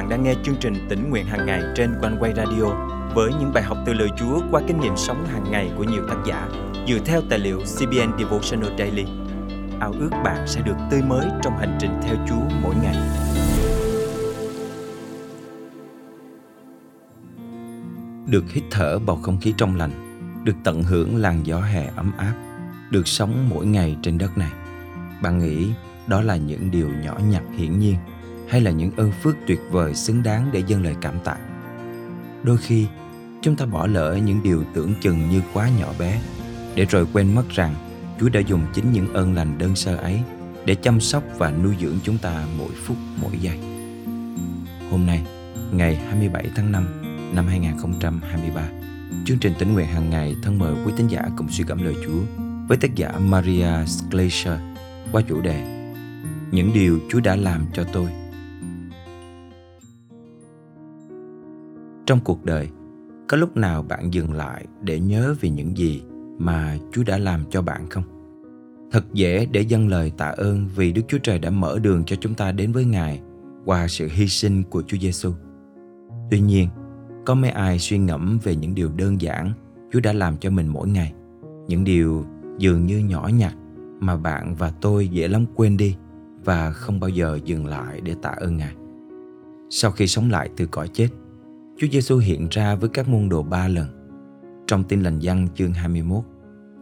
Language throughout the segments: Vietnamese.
bạn đang nghe chương trình tỉnh nguyện hàng ngày trên quanh quay radio với những bài học từ lời Chúa qua kinh nghiệm sống hàng ngày của nhiều tác giả dựa theo tài liệu CBN Devotional Daily. Ao ước bạn sẽ được tươi mới trong hành trình theo Chúa mỗi ngày. Được hít thở bầu không khí trong lành, được tận hưởng làn gió hè ấm áp, được sống mỗi ngày trên đất này. Bạn nghĩ đó là những điều nhỏ nhặt hiển nhiên hay là những ơn phước tuyệt vời xứng đáng để dâng lời cảm tạ? Đôi khi, chúng ta bỏ lỡ những điều tưởng chừng như quá nhỏ bé, để rồi quên mất rằng chúa đã dùng chính những ơn lành đơn sơ ấy để chăm sóc và nuôi dưỡng chúng ta mỗi phút, mỗi giây. Hôm nay, ngày 27 tháng 5 năm 2023 chương trình tính nguyện hàng ngày thân mời quý tín giả cùng suy gẫm lời Chúa với tác giả Maria Schleicher qua chủ đề Những điều Chúa đã làm cho tôi. Trong cuộc đời, có lúc nào bạn dừng lại để nhớ về những gì mà chúa đã làm cho bạn không? Thật dễ để dâng lời tạ ơn vì đức chúa trời đã mở đường cho chúng ta đến với ngài qua sự hy sinh của chúa giêsu tuy nhiên, có mấy ai suy ngẫm về những điều đơn giản chúa đã làm cho mình mỗi ngày, những điều dường như nhỏ nhặt mà bạn và tôi dễ lắm quên đi và không bao giờ dừng lại để tạ ơn ngài. Sau khi sống lại từ cõi chết Chúa Giêsu hiện ra với các môn đồ ba lần. Trong tin lành văn chương 21,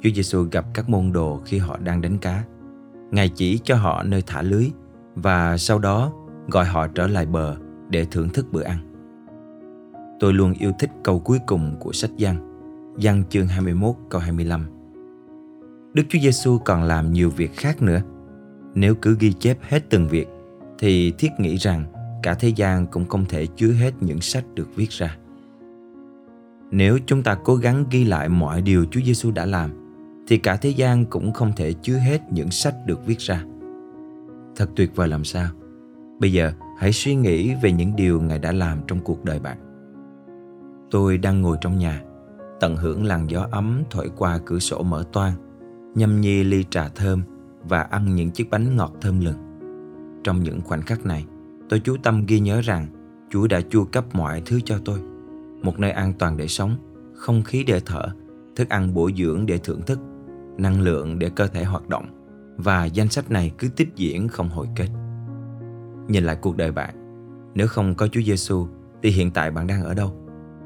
Chúa Giêsu gặp các môn đồ khi họ đang đánh cá. Ngài chỉ cho họ nơi thả lưới và sau đó gọi họ trở lại bờ để thưởng thức bữa ăn. Tôi luôn yêu thích câu cuối cùng của sách Giăng, Giăng chương 21 câu 25. Đức Chúa Giêsu còn làm nhiều việc khác nữa. Nếu cứ ghi chép hết từng việc thì thiết nghĩ rằng cả thế gian cũng không thể chứa hết những sách được viết ra. Nếu chúng ta cố gắng ghi lại mọi điều Chúa Giêsu đã làm, thì cả thế gian cũng không thể chứa hết những sách được viết ra. Thật tuyệt vời làm sao? Bây giờ hãy suy nghĩ về những điều Ngài đã làm trong cuộc đời bạn. Tôi đang ngồi trong nhà, tận hưởng làn gió ấm thổi qua cửa sổ mở toang, nhâm nhi ly trà thơm và ăn những chiếc bánh ngọt thơm lừng. Trong những khoảnh khắc này, Tôi chú tâm ghi nhớ rằng Chúa đã chu cấp mọi thứ cho tôi. Một nơi an toàn để sống, không khí để thở, thức ăn bổ dưỡng để thưởng thức, năng lượng để cơ thể hoạt động và danh sách này cứ tiếp diễn không hồi kết. Nhìn lại cuộc đời bạn, nếu không có Chúa Giêsu thì hiện tại bạn đang ở đâu?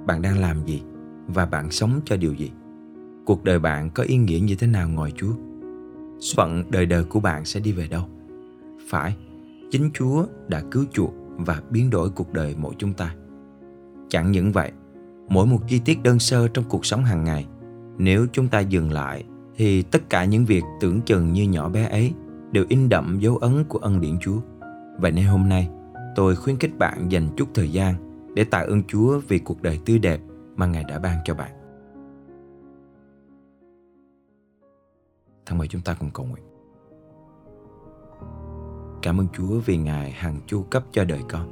Bạn đang làm gì? Và bạn sống cho điều gì? Cuộc đời bạn có ý nghĩa như thế nào ngồi Chúa? Phận đời đời của bạn sẽ đi về đâu? Phải, chính Chúa đã cứu chuộc và biến đổi cuộc đời mỗi chúng ta. Chẳng những vậy, mỗi một chi tiết đơn sơ trong cuộc sống hàng ngày, nếu chúng ta dừng lại thì tất cả những việc tưởng chừng như nhỏ bé ấy đều in đậm dấu ấn của ân điển Chúa. Vậy nên hôm nay, tôi khuyến khích bạn dành chút thời gian để tạ ơn Chúa vì cuộc đời tươi đẹp mà Ngài đã ban cho bạn. Thân mời chúng ta cùng cầu nguyện. Cảm ơn Chúa vì Ngài hằng chu cấp cho đời con.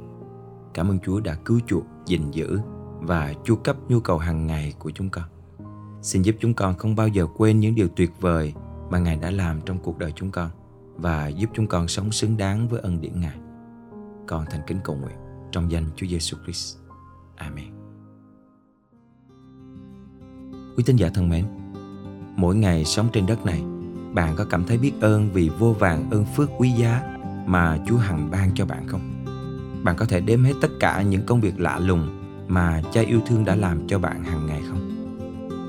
Cảm ơn Chúa đã cứu chuộc, gìn giữ và chu cấp nhu cầu hàng ngày của chúng con. Xin giúp chúng con không bao giờ quên những điều tuyệt vời mà Ngài đã làm trong cuộc đời chúng con và giúp chúng con sống xứng đáng với ân điển Ngài. Con thành kính cầu nguyện trong danh Chúa Giêsu Christ. Amen. Quý tín giả thân mến, mỗi ngày sống trên đất này, bạn có cảm thấy biết ơn vì vô vàng ơn phước quý giá mà Chúa hằng ban cho bạn không? Bạn có thể đếm hết tất cả những công việc lạ lùng mà cha yêu thương đã làm cho bạn hàng ngày không?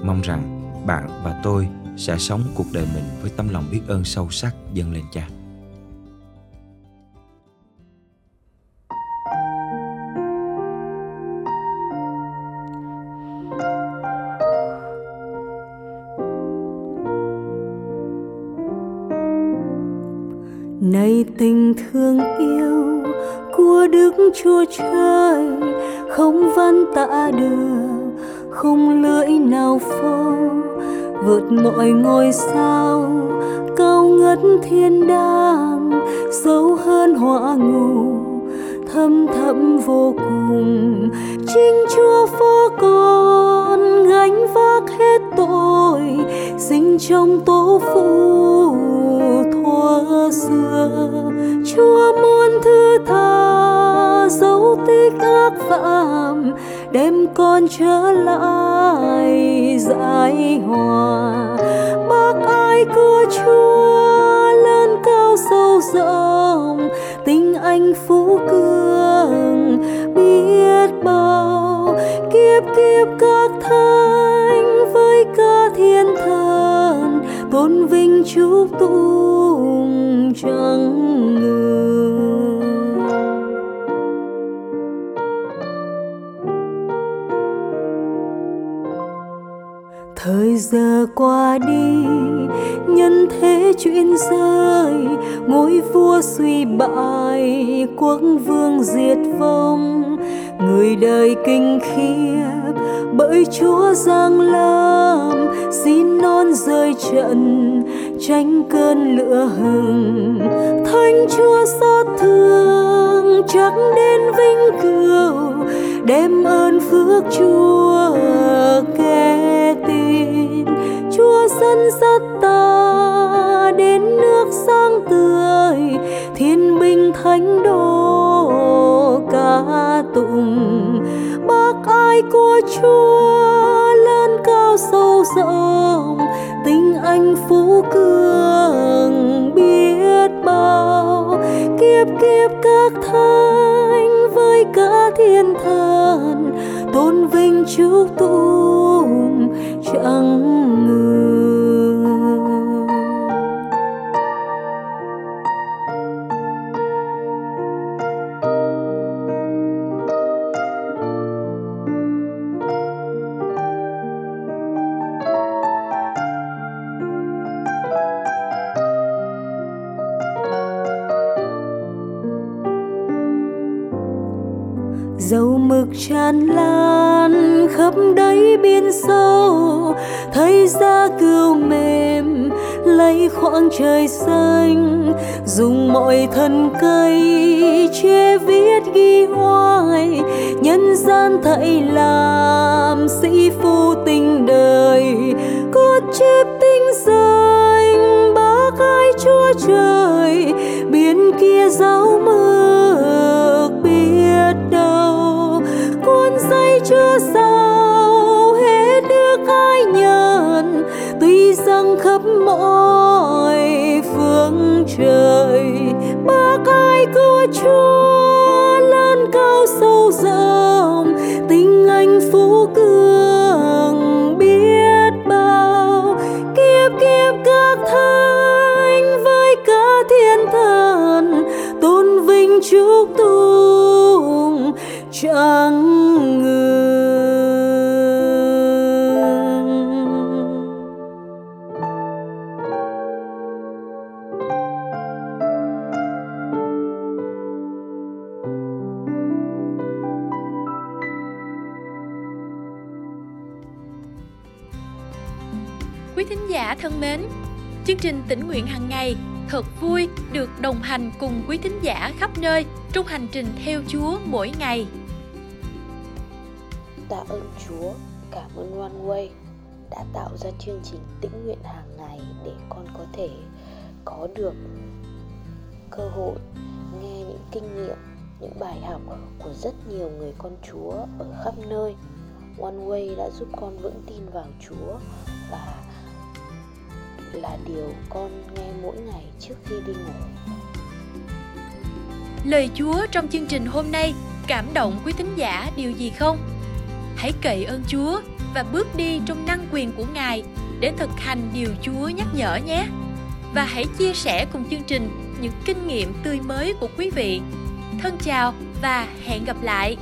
Mong rằng bạn và tôi sẽ sống cuộc đời mình với tâm lòng biết ơn sâu sắc dâng lên cha. Này tình thương yêu của đức chúa trời, không văn tả được, không lưỡi nào phô, vượt mọi ngôi sao, cao ngất thiên đàng, sâu hơn hỏa ngục thâm thẳm vô cùng. Chính chúa phó con gánh vác sinh trong tổ phụ thuở xưa. Chúa muốn thứ tha dấu tích ác phạm, đem con trở lại giải hòa. Bác ai của chúa lớn cao sâu rộng, tình anh phú cường biết bao kiếp kiếp các thân tôn vinh chúc tụng chẳng ngừng thời giờ qua đi, nhân thế chuyển rơi, ngôi vua suy bại, quốc vương diệt vong người đời kinh khiếp, bởi chúa giang lâm, xin non rơi trận, tránh cơn lửa hừng thánh chúa xót thương, chắc đến vinh cửu, đem ơn phước chúa kẻ tin chúa dẫn dắt ta đến nước sáng tươi, thiên binh thánh đồ cả tụng. Bác ai của chúa lớn cao sâu rộng, tình anh phú cường biết bao. Kiếp kiếp các thánh với cả thiên thần, tôn vinh chúc tụng, chẳng dầu mực tràn lan khắp đáy biển sâu, thấy ra cừu mềm lấy khoảng trời xanh, dùng mọi thân cây che viết ghi hoài, nhân gian thảy làm sĩ phu dâng khắp mọi phương trời. Ba ai của chúa giả thân mến, chương trình tỉnh nguyện hàng ngày thật vui được đồng hành cùng quý thính giả khắp nơi trong hành trình theo Chúa mỗi ngày. Tạ ơn Chúa, cảm ơn One Way đã tạo ra chương trình tĩnh nguyện hàng ngày để con có thể có được cơ hội nghe những kinh nghiệm, những bài học của rất nhiều người con Chúa ở khắp nơi. One Way đã giúp con vững tin vào Chúa và là điều con nghe mỗi ngày trước khi đi ngủ. Lời Chúa trong chương trình hôm nay cảm động quý thính giả điều gì không? Hãy cậy ơn Chúa và bước đi trong năng quyền của Ngài để thực hành điều Chúa nhắc nhở nhé. Và hãy chia sẻ cùng chương trình những kinh nghiệm tươi mới của quý vị. Thân chào và hẹn gặp lại.